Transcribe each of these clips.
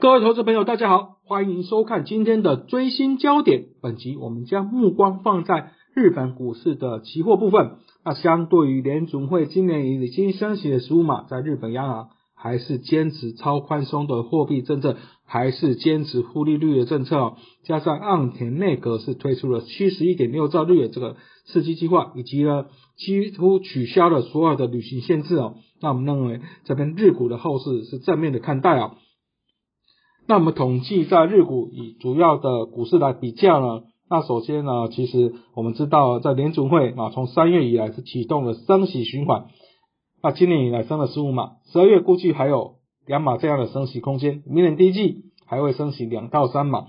各位投资朋友，大家好，欢迎收看今天的追星焦点。本集我们将目光放在日本股市的期货部分。那相对于联准会今年已经升息的十五码，在日本央行还是坚持超宽松的货币政策，还是坚持负利率的政策哦。加上岸田内阁是推出了七十一点六兆日元这个刺激计划，以及呢几乎取消了所有的旅行限制哦。那我们认为这边日股的后市是正面的看待啊。那我们统计在日股以主要的股市来比较呢？那首先呢，其实我们知道在联储会啊，从三月以来是启动了升息循环，那今年以来升了十五码，十二月估计还有两码这样的升息空间，明年第一季还会升息两到三码。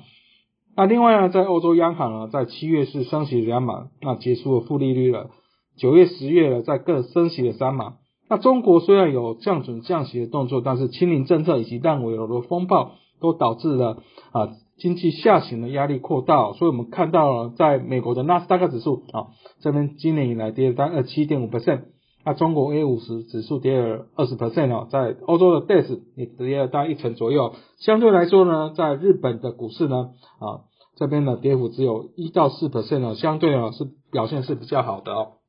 那另外呢，在欧洲央行呢，在七月是升息两码，那结束了负利率了，九月、十月了，在各升息了三码。那中国虽然有降准降息的动作，但是清零政策以及烂尾楼的风暴。都导致了啊经济下行的压力扩大，所以我们看到了在美国的纳斯达克指数啊这边今年以来跌了大概七点五 percent，那中国 A 五十指数跌了二十 percent 哦，在欧洲的 DAX 也跌了大概一成左右，相对来说呢，在日本的股市呢啊这边的跌幅只有一到四 percent 哦，相对啊是表现是比较好的哦。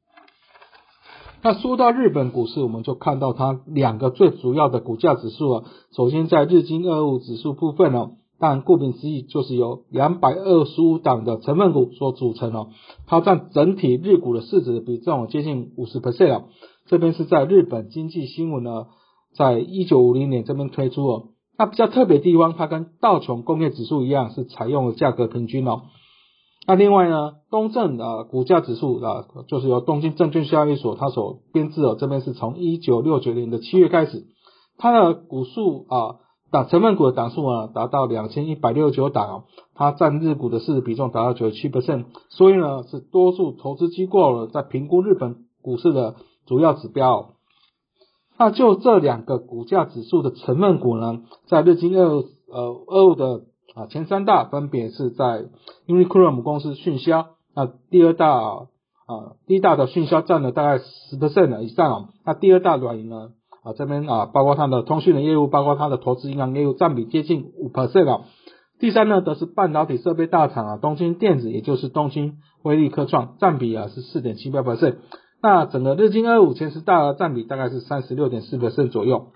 那说到日本股市，我们就看到它两个最主要的股价指数啊。首先在日经二五指数部分哦，但顾名思义就是由两百二十五档的成分股所组成哦。它占整体日股的市值比重接近五十 percent 哦。这边是在日本经济新闻呢，在一九五零年这边推出哦。那比较特别地方，它跟道琼工业指数一样，是采用了价格平均哦。那另外呢，东证啊股价指数啊，就是由东京证券交易所它所编制的，这边是从一九六九年的七月开始，它的股数啊，档成分股的档数啊，达到两千一百六十九档，它占日股的市值比重达到九十七 percent，所以呢，是多数投资机构在评估日本股市的主要指标。那就这两个股价指数的成分股呢，在日经二呃二五的。啊，前三大分别是在 Uniqlo 公司迅销，那第二大啊，第一大的迅销占了大概十 percent 以上啊，那第二大软银呢，啊这边啊包括它的通讯的业务，包括它的投资银行业务占比接近五 percent 啊，第三呢则是半导体设备大厂啊，东京电子也就是东京威力科创占比啊是四点七八 percent，那整个日经二五前十大占比大概是三十六点四 percent 左右。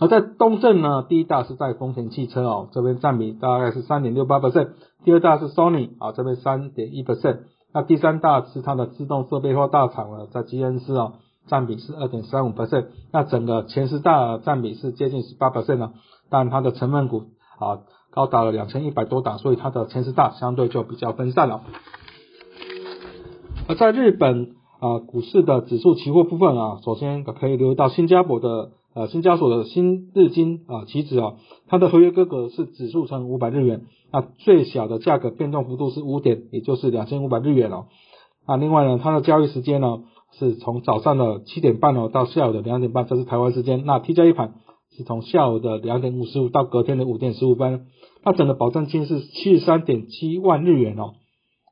而在东证呢，第一大是在丰田汽车哦，这边占比大概是三点六八 percent，第二大是 Sony 啊，这边三点一 percent，那第三大是它的自动设备化大厂了，在吉恩斯哦，占比是二点三五 percent，那整个前十大占比是接近十八 percent 了，但它的成分股啊高达了两千一百多档，所以它的前十大相对就比较分散了。而在日本啊股市的指数期货部分啊，首先可以留意到新加坡的。呃，新交所的新日经啊期指啊，它的合约价格是指数乘五百日元，那最小的价格变动幅度是五点，也就是两千五百日元哦。啊，另外呢，它的交易时间呢是从早上的七点半哦到下午的两点半，这是台湾时间。那 T 加一盘是从下午的两点五十五到隔天的五点十五分。它整个保证金是七十三点七万日元哦。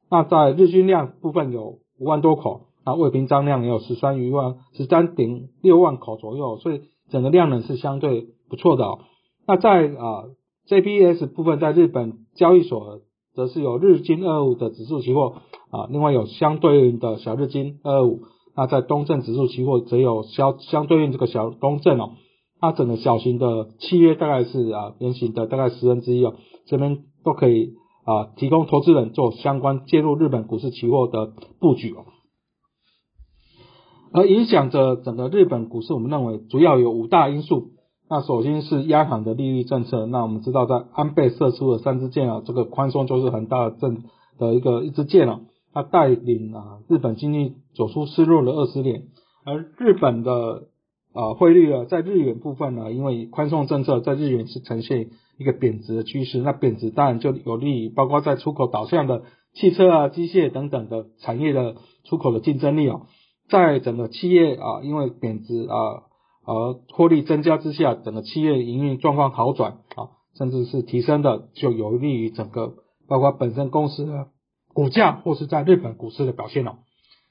那在日均量部分有五万多口，那未平张量也有十三余万十三点六万口左右，所以。整个量能是相对不错的哦。那在啊 JPS 部分，在日本交易所则是有日经二五的指数期货啊，另外有相对应的小日经二五。那在东证指数期货则有相相对应这个小东证哦。它整个小型的契约大概是啊圆形的大概十分之一哦，这边都可以啊提供投资人做相关介入日本股市期货的布局哦。而影响着整个日本股市，我们认为主要有五大因素。那首先是央行的利率政策。那我们知道，在安倍射出的三支箭啊，这个宽松就是很大的政的一个一支箭了。它带领啊日本经济走出失落的二十年。而日本的啊汇率啊，在日元部分呢，因为宽松政策，在日元是呈现一个贬值的趋势。那贬值当然就有利于包括在出口导向的汽车啊、机械等等的产业的出口的竞争力哦。在整个企业啊，因为贬值啊而获利增加之下，整个企业营运状况好转啊，甚至是提升的，就有利于整个包括本身公司的股价或是在日本股市的表现了。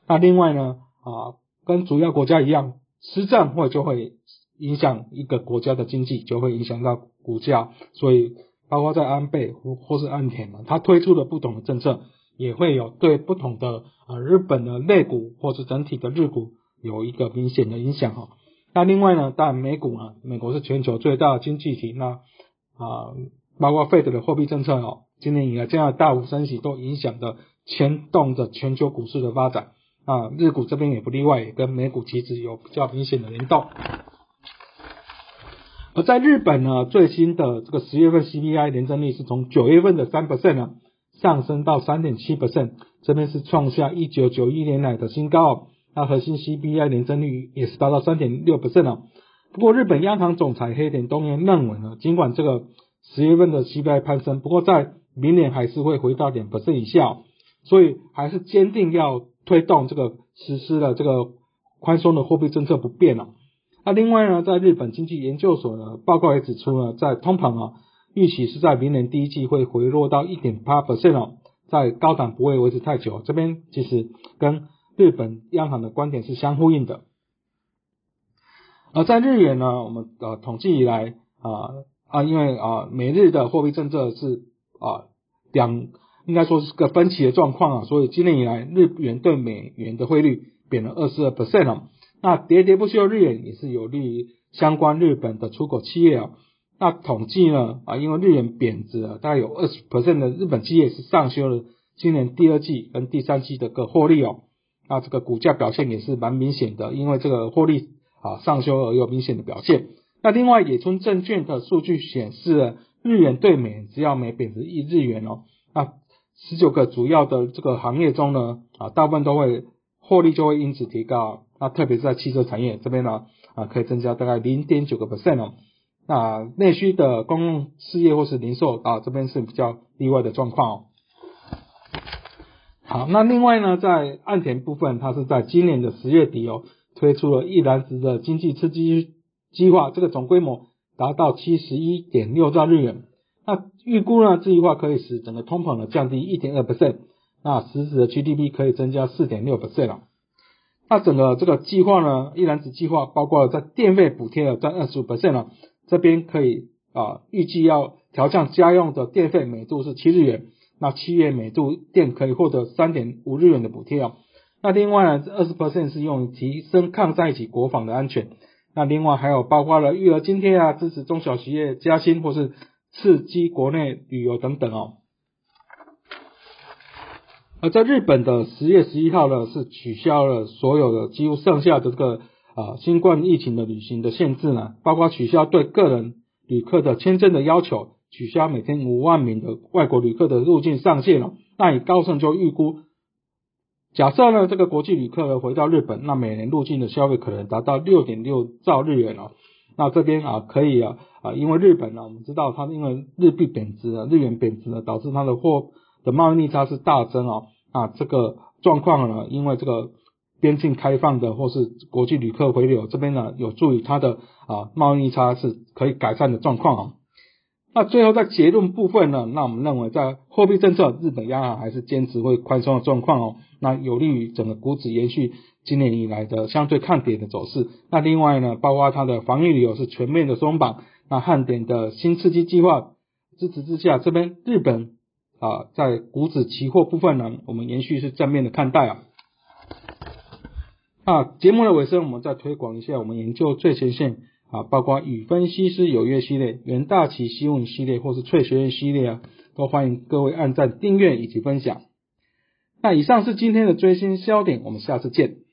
那另外呢啊，跟主要国家一样，施政会就会影响一个国家的经济，就会影响到股价。所以，包括在安倍或或是安田嘛，他推出的不同的政策，也会有对不同的呃日本的类股或是整体的日股有一个明显的影响哈。那另外呢，当然美股啊，美国是全球最大的经济体，那啊，包括费德的货币政策哦，今年以来这样大幅升息都影响的牵动着全球股市的发展啊，日股这边也不例外，也跟美股其实有比较明显的联动。而在日本呢，最新的这个十月份 CPI 年增率是从九月份的三 percent 呢上升到三点七 percent，这边是创下一九九一年来的新高。那核心 CPI 年增率也是达到三点六 percent 了。不过日本央行总裁黑田东彦认为呢，尽管这个十月份的 CPI 攀升，不过在明年还是会回到两 percent 以下，所以还是坚定要推动这个实施的这个宽松的货币政策不变了。那另外呢，在日本经济研究所的报告也指出呢，在通膨啊预期是在明年第一季会回落到一点八 percent 哦，在高档不会维持太久。这边其实跟日本央行的观点是相呼应的。而在日元呢，我们呃统计以来啊啊，因为啊美日的货币政策是啊两应该说是个分歧的状况啊，所以今年以来日元对美元的汇率贬了二十二 percent 哦。那喋喋不休日元也是有利于相关日本的出口企业啊。那统计呢啊，因为日元贬值了，大概有二十 percent 的日本企业是上修了今年第二季跟第三季的个获利哦。那这个股价表现也是蛮明显的，因为这个获利啊上修而有明显的表现。那另外野村证券的数据显示，日元对美只要每贬值一日元哦，那十九个主要的这个行业中呢啊，大部分都会获利就会因此提高。那特别是在汽车产业这边呢，啊，可以增加大概零点九个 percent 哦。那内需的公用事业或是零售啊，这边是比较例外的状况哦。好，那另外呢，在岸田部分，它是在今年的十月底哦，推出了一篮子的经济刺激计划，这个总规模达到七十一点六兆日元。那预估呢，这计划可以使整个通膨呢降低一点二 percent，那实质的 GDP 可以增加四点六 percent 了。那整个这个计划呢，一篮子计划包括在电费补贴了占二十五 percent 了，这边可以啊预计要调降家用的电费每度是七日元，那七月每度电可以获得三点五日元的补贴哦。那另外呢，二十 percent 是用于提升抗灾及国防的安全。那另外还有包括了育儿津贴啊，支持中小企业加薪或是刺激国内旅游等等哦。而在日本的十月十一号呢，是取消了所有的几乎剩下的这个啊新冠疫情的旅行的限制呢，包括取消对个人旅客的签证的要求，取消每天五万名的外国旅客的入境上限了。那以高盛就预估，假设呢这个国际旅客回到日本，那每年入境的消费可能达到六点六兆日元哦。那这边啊可以啊啊，因为日本呢，我们知道它因为日币贬值啊，日元贬值呢，导致它的货。的贸易逆差是大增哦，啊，这个状况呢，因为这个边境开放的或是国际旅客回流这边呢，有助于它的啊贸易差是可以改善的状况啊。那最后在结论部分呢，那我们认为在货币政策，日本央行还是坚持会宽松的状况哦，那有利于整个股指延续今年以来的相对抗跌的走势。那另外呢，包括它的防御理由是全面的松绑，那汉典的新刺激计划支持之下，这边日本。啊，在股指期货部分呢，我们延续是正面的看待啊。啊，节目的尾声，我们再推广一下我们研究最前线啊，包括与分析师有约系列、袁大旗新闻系列或是翠学院系列啊，都欢迎各位按赞、订阅以及分享。那以上是今天的最新焦点，我们下次见。